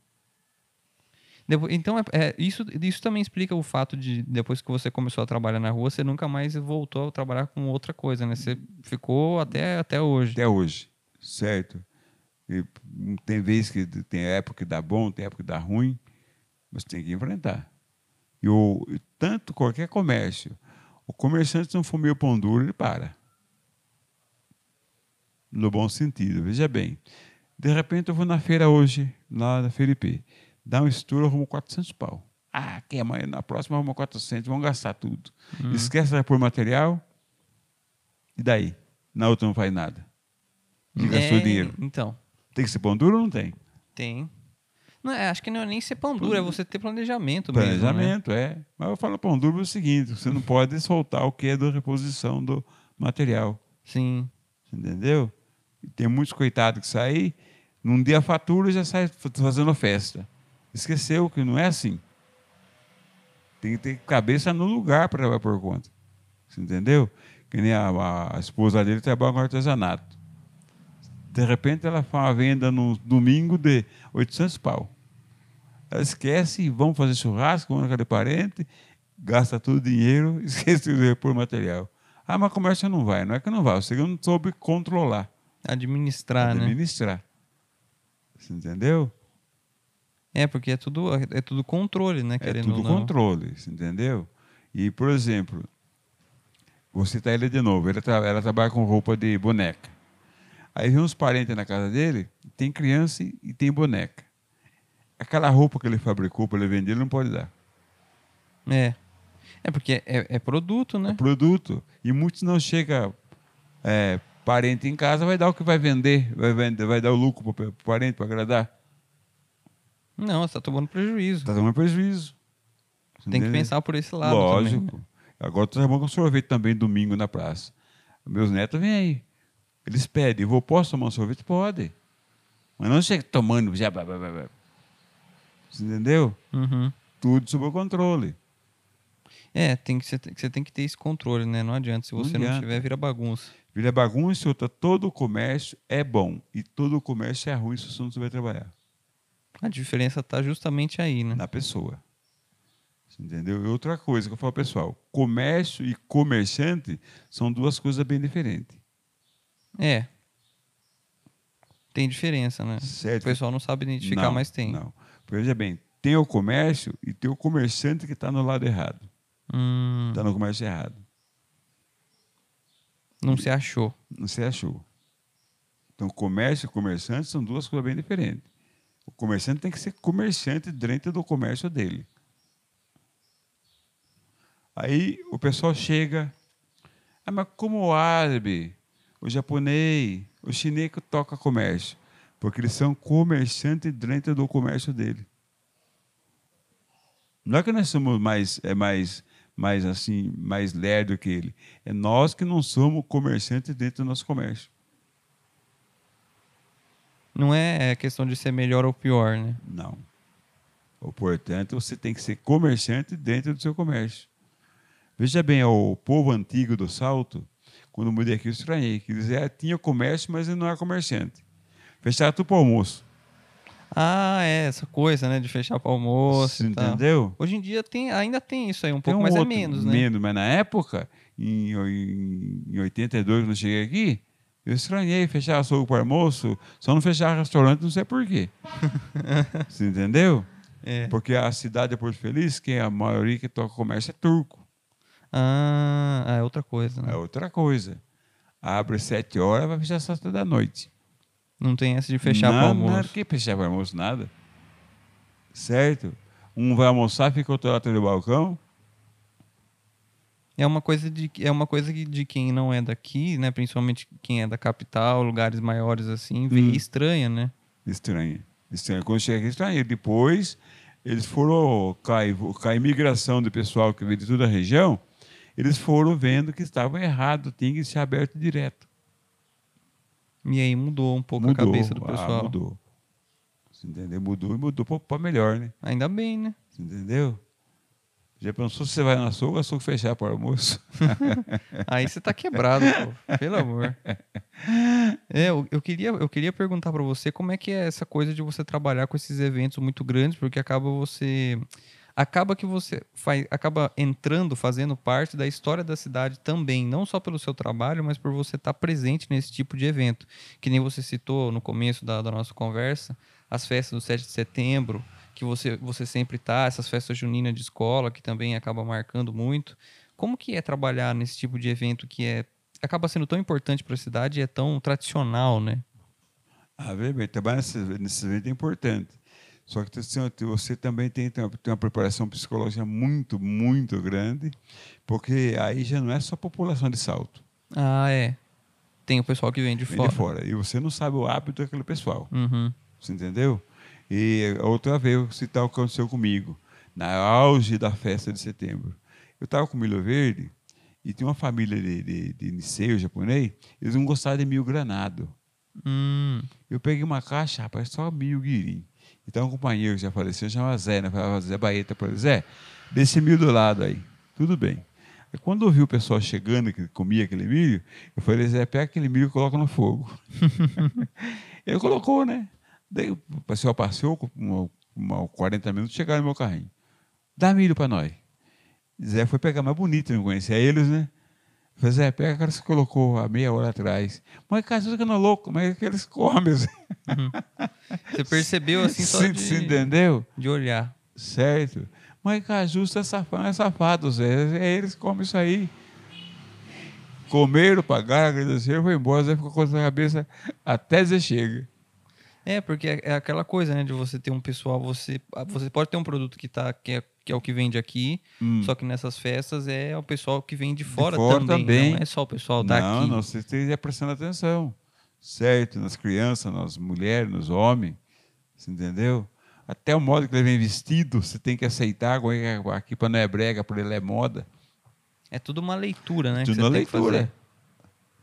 Então, é, é, isso, isso também explica o fato de, depois que você começou a trabalhar na rua, você nunca mais voltou a trabalhar com outra coisa, né? Você ficou até, até hoje. Até hoje, certo? E tem vezes que tem época que dá bom, tem época que dá ruim, mas tem que enfrentar. E o, e tanto qualquer comércio, o comerciante não for meio pão duro, ele para. No bom sentido, veja bem. De repente eu vou na feira hoje, lá na IP. Dá um estouro, eu arrumo 400 pau. Ah, que amanhã, na próxima arruma 400, vão gastar tudo. Esquece de pôr material, e daí? Na outra não faz nada. Que gastou É, dinheiro. Então, Tem que ser pão duro ou não tem? tem. Não, é, acho que não é nem ser pão duro, é você ter planejamento, mesmo. né? Planejamento, é. Mas eu falo pão duro é o seguinte: você não pode soltar o que é da reposição do material. Sim. Entendeu? E tem muitos coitados que saem, num dia a fatura já sai fazendo festa. Esqueceu que não é assim. Tem que ter cabeça no lugar para levar por conta. Você entendeu? Que nem a- a esposa dele trabalha com artesanato. De repente ela faz uma venda no domingo de 800 pau. Ela esquece vamos fazer churrasco, vamos na casa de parente, gasta todo o dinheiro, esquece de repor material. Ah, mas comércio não vai. Não é que não vai, você não soube controlar, Administrar, né? administrar. Você entendeu? É, porque é tudo, é tudo controle, né? É Querendo tudo ou não. controle, você entendeu? E, por exemplo, você tá ele de novo, ela, tra- ela trabalha com roupa de boneca. Aí vem uns parentes na casa dele, tem criança e- tem boneca. Aquela roupa que ele fabricou para ele vender, ele não pode dar. É. É porque é, é produto, É né? produto. E muitos não chega é, parente em casa, vai dar o que vai vender, vai, vender, vai dar o lucro para o parente para agradar. Não, você tá tomando prejuízo. Está tomando prejuízo. Você Tem que pensar por esse lado Lógico. também. Agora estou trabalhando com sorvete também domingo na praça. Meus netos vêm aí. Eles pedem, vou, posso tomar um sorvete? Pode. Mas não chega tomando. Já, blá, blá, blá. Você entendeu? Uhum. Tudo sob controle. É, tem que, você, tem- que ter esse controle, né? Não adianta. Se Não você não, adianta. tiver, vira bagunça. Vira bagunça outra, todo comércio é bom. E todo comércio é ruim se você não souber trabalhar. A diferença tá justamente aí, né? Na pessoa. Você entendeu? E outra coisa que eu falo, pessoal, comércio e comerciante são duas coisas bem diferentes. É. Tem diferença, né? O Certo? pessoal não sabe identificar, Não, mas tem. Não. Veja bem, tem o comércio e tem o comerciante que está no lado errado. Hum, Está no comércio errado. não se achou. Você achou. Então, comércio e comerciante são duas coisas bem diferentes. O comerciante tem que ser comerciante dentro do comércio dele. Aí o pessoal chega. Ah, mas como o árabe, o japonês, o chinês que toca comércio? Porque eles são comerciantes dentro do comércio dele. Não é que nós somos mais, é mais, mais assim, mais lerdo que ele. É nós que não somos comerciantes dentro do nosso comércio. Não é questão de ser melhor ou pior, né? Não. O portanto, você tem que ser comerciante dentro do seu comércio. Veja bem, o povo antigo do Salto, Quando eu mudei aqui, eu estranhei. Que eles é, tinham comércio, mas ele não era comerciante. Fechava tudo para almoço. Ah, é, essa coisa, né? De fechar para almoço. Você entendeu? Hoje em dia tem, ainda tem isso aí um Tem pouco, um mas outro, é menos, né? Menos, mas na época, em, em, em 82, quando eu cheguei aqui, eu estranhei fechar açougue para almoço, só não fechar restaurante, não sei por quê. Você entendeu? É. Porque a cidade de Porto Feliz, que é a maioria que toca comércio é turco. Ah, é outra coisa, né? É outra coisa. Abre sete horas, vai fechar sete da noite. Não tem essa de fechar para almoço. Não, que fechar para almoço, nada. Certo? Um vai almoçar, fica outro lá atrás do balcão. É uma coisa de é uma coisa de quem não é daqui, né? Principalmente quem é da capital, lugares maiores assim, vê Hum. estranha, né? Estranha. Estranha. Quando chega aqui, estranha. Depois, eles foram, com a imigração do pessoal que veio de toda a região, eles foram vendo que estava errado, tinha que ser aberto direto. E aí mudou um pouco mudou. a cabeça do Ah, pessoal. mudou. Você entendeu? Mudou e mudou para melhor, né? Ainda bem, né? Você entendeu? Já pensou se você vai na açougue, açougue fechar para o almoço? Aí você tá quebrado, pô. Pelo amor. É, eu, eu queria, eu queria perguntar pra você como é que é essa coisa de você trabalhar com esses eventos muito grandes, porque acaba você acaba que você faz, acaba entrando, fazendo parte da história da cidade também, não só pelo seu trabalho, mas por você estar presente nesse tipo de evento. Que nem você citou no começo da, da nossa conversa, as festas do 7 de setembro, que você, você sempre tá, essas festas juninas de escola, que também acaba marcando muito. Como que é trabalhar nesse tipo de evento que é acaba sendo tão importante para a cidade e é tão tradicional, né? Ah, bem, trabalhar nesse, nesse evento é importante. Só que assim, você também tem, tem uma, tem uma preparação psicológica muito, muito grande, porque aí já não é só a população de salto, Ah, é. Tem o pessoal que vem de vem fora. de fora. E você não sabe o hábito daquele pessoal. Uhum. Você entendeu? E outra vez, o que aconteceu comigo, na auge da festa de setembro. Eu estava com milho verde e tinha uma família de, de, de Nisei, japonês, eles não gostavam de milho granado. Hum. Eu peguei uma caixa, rapaz, só milho guirim. Então, um companheiro que já faleceu, chamava Zé, né? Falava Zé Baeta para ele, Zé, desse milho do lado aí. Tudo bem. Aí, quando eu vi o pessoal chegando, que comia aquele milho, eu falei, Zé, pega aquele milho e coloca no fogo. ele colocou, né? Daí o pessoal passou, com uma, uma 40 minutos, chegaram no meu carrinho. Dá milho para nós. Zé foi pegar mais bonito, não conhecia eles, né? Falei, Zé, pega aquela que você colocou há meia hora atrás. Mas, cara, você não é louco, mas é que eles comem. Zé. Você percebeu assim só de, você entendeu? de olhar. Certo. Mas Caju é safado, é safado, Zé. É, Eles comem isso aí. Comeram, pagaram, agradeceram, foi embora. Zé ficou com a cabeça até Zé chega. É, porque é é aquela coisa, né, de você ter um pessoal, você, ah, você pode ter um produto que tá que é, que é o que vende aqui, Hum. só que nessas festas é o pessoal que vem de fora, fora também, também. não é só o pessoal não, daqui. não, você tem que ir prestando atenção. Certo? Nas crianças, nas mulheres, nos homens. Você entendeu? Até o modo que ele vem vestido, você tem que aceitar. Agora, Aqui para não é brega, para ele é moda. É tudo uma leitura, né? Tudo você que leitura.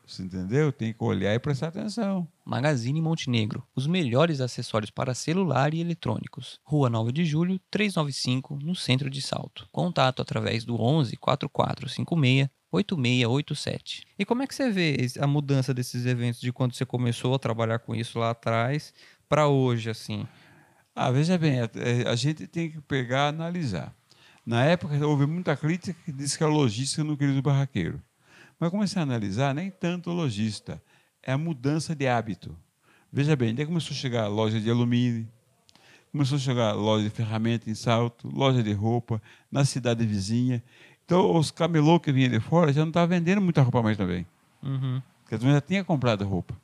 Você entendeu? Tem que olhar e prestar atenção. Magazine Montenegro, os melhores acessórios para celular e eletrônicos. Rua 9 de Julho, 395, no centro de Salto. Contato através do 11 4456 8687. E como é que você vê a mudança desses eventos de quando você começou a trabalhar com isso lá atrás para hoje, assim? Ah, veja bem, a, é, a gente tem que pegar e analisar. Na época, houve muita crítica que disse que a logística não queria o barraqueiro. Mas comecei a analisar, nem tanto o lojista, é a mudança de hábito. Veja bem, daí começou a chegar loja de alumínio, começou a chegar loja de ferramenta em salto, loja de roupa, na cidade vizinha. Então, os camelô que vinham de fora já não estavam vendendo muita roupa mais também. Uhum. Porque a turma já tinha comprado roupa.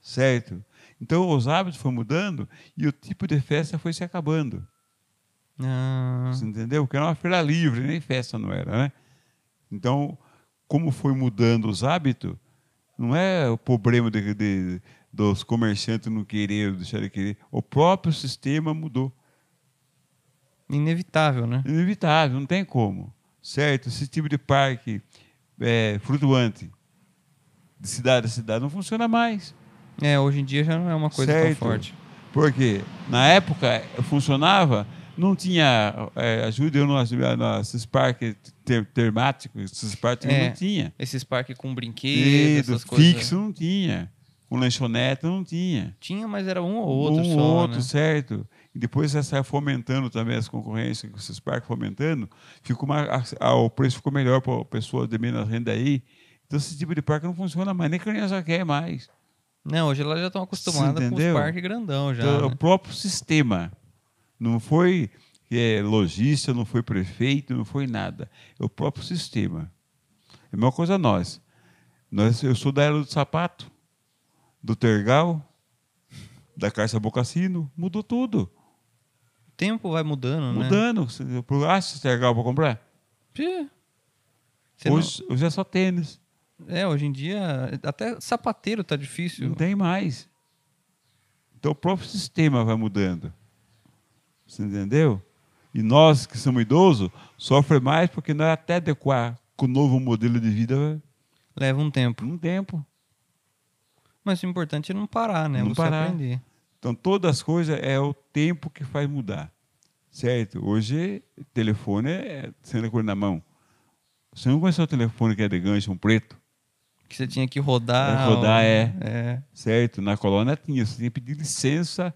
Certo? Então, os hábitos foram mudando e o tipo de festa foi se acabando. Ah, Você entendeu? Porque era uma feira livre, nem festa não era, né? Então, como foi mudando os hábitos, não é o problema de, de- dos comerciantes não querer, deixar de querer. O próprio sistema mudou. inevitável, né? Inevitável, não tem como. Certo? Esse tipo de parque é, flutuante de cidade a cidade não funciona mais. É, hoje em dia já não é uma coisa Certo. tão forte. Porque na época funcionava, não tinha é, ajuda eu nos, nesses parques ter, esses parques É. não tinha. Esses parques com brinquedos, essas coisas. fixo não tinha. Com lanchonete não tinha. Tinha, mas era um ou outro um só, outro, né? certo? E depois você sai fomentando também as concorrências, com esses parques fomentando, ficou uma, a- a- o preço ficou melhor para a pessoa de menos renda aí. Então esse tipo de parque não funciona mais, nem criança quer mais. Não, hoje elas já estão acostumadas com os parques grandão já. Então, né? O próprio sistema. Não foi é, lojista, não foi prefeito, não foi nada. É o próprio sistema. É a mesma coisa nós. nós eu sou da era do sapato, do tergal, da Carça Bocassino, mudou tudo. O tempo vai mudando, né? Mudando. Você acha esse tergal para comprar? Pê. Você não- Hoje, hoje é só tênis. É, hoje em dia, até sapateiro tá difícil. Não tem mais. Então o próprio sistema vai mudando. Você entendeu? E nós que somos idosos sofremos mais porque nós até adequar com o novo modelo de vida Leva um tempo. um tempo. Mas o importante é não parar, né? Não Você parar. aprender. Então todas as coisas é o tempo que faz mudar. Certo? Hoje, telefone é sendo ele na mão. Você não conheceu o telefone que é de gancho, um preto? Que você tinha que rodar. É, rodar, ou- é. É. Certo? Na colônia tinha. Você tinha que pedir licença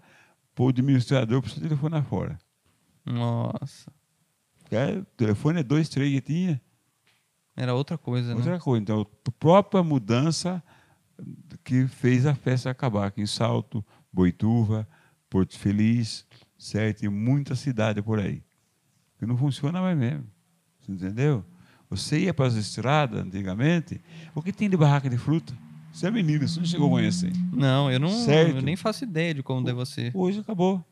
para o administrador para o telefone fora. Nossa. É, o telefone é dois, três que tinha. Era outra coisa, né? Outra coisa. Então, a própria mudança que fez a festa acabar aqui em Salto, Boituva, Porto Feliz, certo? E muita cidade por aí. Que não funciona mais mesmo. Você entendeu? Você ia para as estradas antigamente, o que tem de barraca de fruta? Você é menino, você não chegou a conhecer. Não, eu não Certo. eu nem faço ideia de como deve ser. Hoje acabou.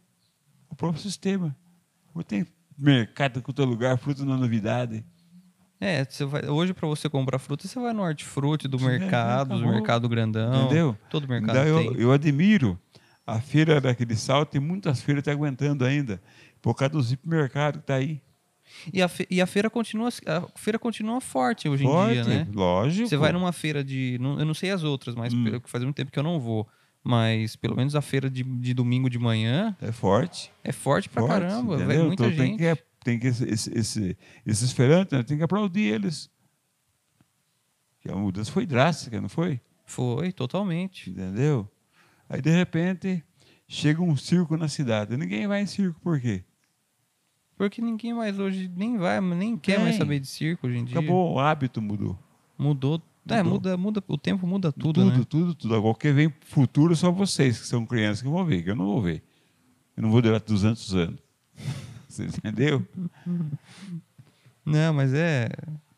O próprio sistema. Hoje tem mercado com todo lugar, fruta é novidade. É, você vai, hoje para você comprar fruta, você vai no hortifruti do É, mercado, do acabou. mercado grandão. Entendeu? Todo mercado Então, tem. eu, eu admiro a feira daquele salto, tem muitas feiras que estão aguentando ainda, por causa do hipermercado que está aí. E, a fe- e a feira continua a feira continua forte hoje Forte, em dia, né? lógico. Você vai numa feira de. não- Eu não sei as outras, mas Hum. pelo faz muito tempo que eu não vou. Mas pelo menos a feira de, de domingo de manhã É forte. é forte pra forte, caramba. Vai muita Então tem gente. que, tem que esse, esse, esse- esses feirantes, né, tem que aplaudir eles. Que a mudança foi drástica, não foi? Foi, totalmente. Entendeu? Aí, de repente, chega um circo na cidade. Ninguém vai em circo, por quê? Porque ninguém mais hoje nem vai, nem quer mais Tem. saber de circo hoje em dia. Acabou, o hábito mudou. Mudou. É, Mudou. muda, muda, o tempo muda tudo, tudo, né? tudo, tudo. Agora, que vem futuro só vocês, que são crianças, que vão ver, que eu não vou ver. Eu não vou durar 200 anos. Você entendeu? Não, mas é.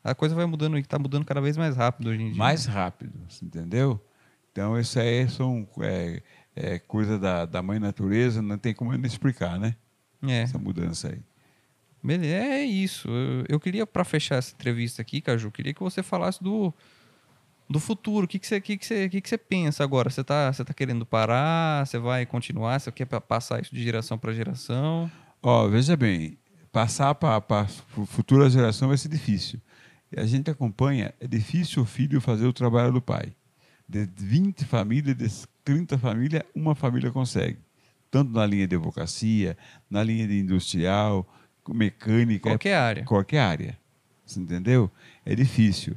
A coisa vai mudando e tá mudando cada vez mais rápido hoje em dia. Mais rápido, você entendeu? Então, isso aí são é, é, coisa da, da mãe natureza, não tem como eu não explicar, né? É. Essa mudança aí. Beleza, é isso. Eu, eu queria, para fechar essa entrevista aqui, Caju, queria que você falasse do, do futuro. O que, que, você, que, que, que, que você pensa agora? Você tá, você tá querendo parar? Você vai continuar? Você quer pa- passar isso de geração para geração? Ó, veja bem, passar para a futura geração vai ser difícil. A gente acompanha, é difícil o filho fazer o trabalho do pai. De 20 famílias, de 30 famílias, uma família consegue. Tanto na linha de advocacia, na linha de industrial, mecânica, Qualquer área. qualquer área. Você entendeu? É difícil.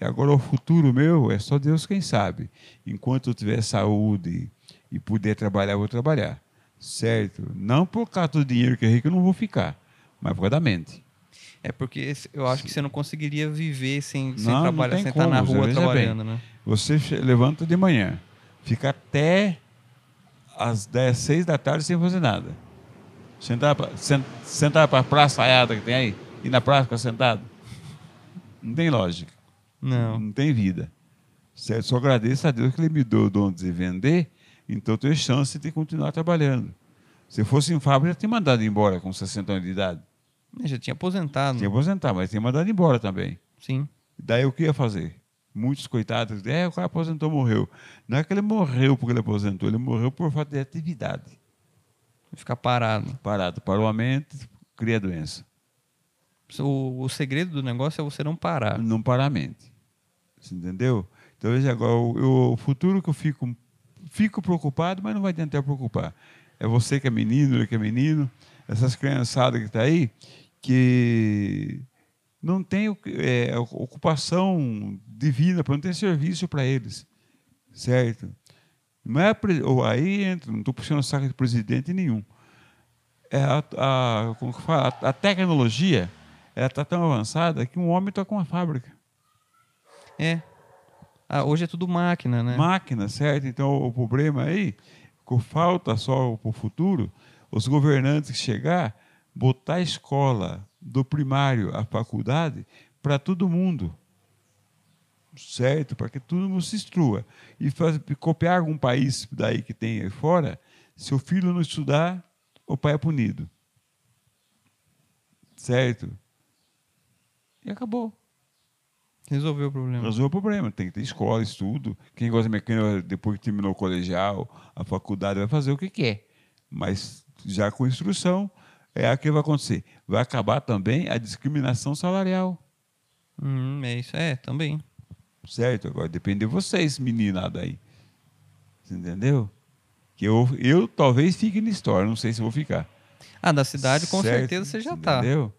E agora o futuro meu é só Deus quem sabe. Enquanto eu tiver saúde e puder trabalhar, eu vou trabalhar. Certo? Não por causa do dinheiro que é rico, eu não vou ficar. Mas por causa da mente. É porque eu acho que você não conseguiria viver sem, sem Não, não trabalhar, tem sem estar na como, rua trabalhando, né? Você levanta de manhã, fica até às 10, 6 da tarde sem fazer nada. Sentar pra, sen- sentar para a praça aiada que tem aí, e na praça ficar sentado. Não tem lógica. Não. Não tem vida. Certo? Só agradeço a Deus que Ele me deu o dom de vender, então tenho chance de continuar trabalhando. Se fosse em fábrica, eu tinha mandado embora com 60 anos de idade. Eu Já tinha aposentado. Tinha aposentar, mas tinha mandado embora também. Sim. Daí o que ia fazer? Muitos coitados, é, o cara aposentou, morreu. Não é que ele morreu porque ele aposentou, ele morreu por falta de atividade. Ficar parado. Parado, parou a mente, cria doença. O, o segredo do negócio é você não parar. Não parar a mente. Você entendeu? Então, veja agora, o, o futuro que eu fico, fico preocupado, mas não vai adiantar preocupar. É você que é menino, ele que é menino, essas criançadas que estão aí, que não tem é, ocupação divina, não tem serviço para eles, certo? Não é, aí entra, não estou puxando o saco de presidente nenhum. É a, a, a, a tecnologia está tão avançada que um homem está com uma fábrica. É. Ah, hoje é tudo máquina, né? Máquina, certo? Então o problema aí, que falta só para o futuro, os governantes que chegar, botar a escola do primário à faculdade para todo mundo certo? Para que todo mundo se instrua. E faz, copiar algum país daí que tem aí fora, se o filho não estudar, o pai é punido. Certo? E acabou. Resolveu o problema. Resolveu o problema. Tem que ter escola, estudo. Quem gosta de mecânica, depois que terminou o colegial, a faculdade, vai fazer o que quer. Mas já com instrução, é o que vai acontecer. Vai acabar também a discriminação salarial. Hum, é isso, é, também certo? Agora depende de vocês, meninada aí. Você entendeu? Que eu, eu talvez fique na história, não sei se vou ficar. Ah, da cidade com certo, certeza você já está. Entendeu?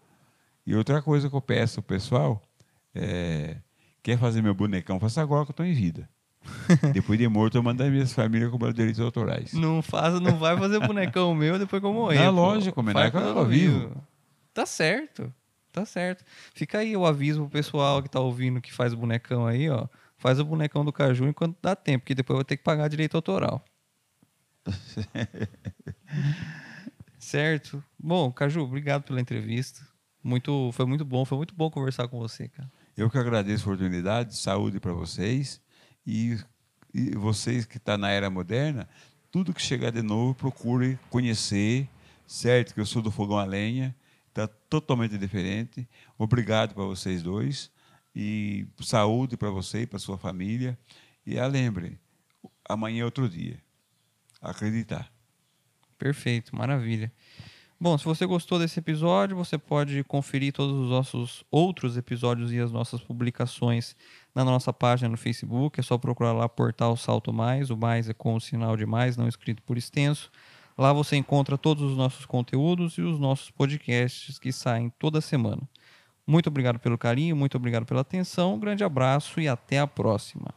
E outra coisa que eu peço ao pessoal é, quer fazer meu bonecão, faça agora que eu estou em vida. depois de morto, eu mando a minha família cobrar direitos autorais. Não faz, não vai fazer bonecão meu depois que eu morrer. Na lógica, homenagem que eu vivo. Tá certo. Tá certo. Fica aí o aviso pro pessoal que tá ouvindo que faz bonecão aí, ó. Faz o bonecão do Caju enquanto dá tempo, porque depois vai ter que pagar direito autoral. certo? Bom, Caju, obrigado pela entrevista. Muito, foi muito bom, foi muito bom conversar com você, cara. Eu que agradeço a oportunidade, saúde para vocês e, e, vocês que estão tá na era moderna, tudo que chegar de novo, procure conhecer, certo? Que eu sou do fogão a lenha está totalmente diferente. Obrigado para vocês dois e saúde para você e para sua família. E a ah, lembre, amanhã é outro dia. Acreditar. Perfeito, maravilha. Bom, se você gostou desse episódio, você pode conferir todos os nossos outros episódios e as nossas publicações na nossa página no Facebook. É só procurar lá Portal Salto Mais. O mais é com o sinal de mais, não escrito por extenso. Lá você encontra todos os nossos conteúdos e os nossos podcasts que saem toda semana. Muito obrigado pelo carinho, muito obrigado pela atenção, um grande abraço e até a próxima.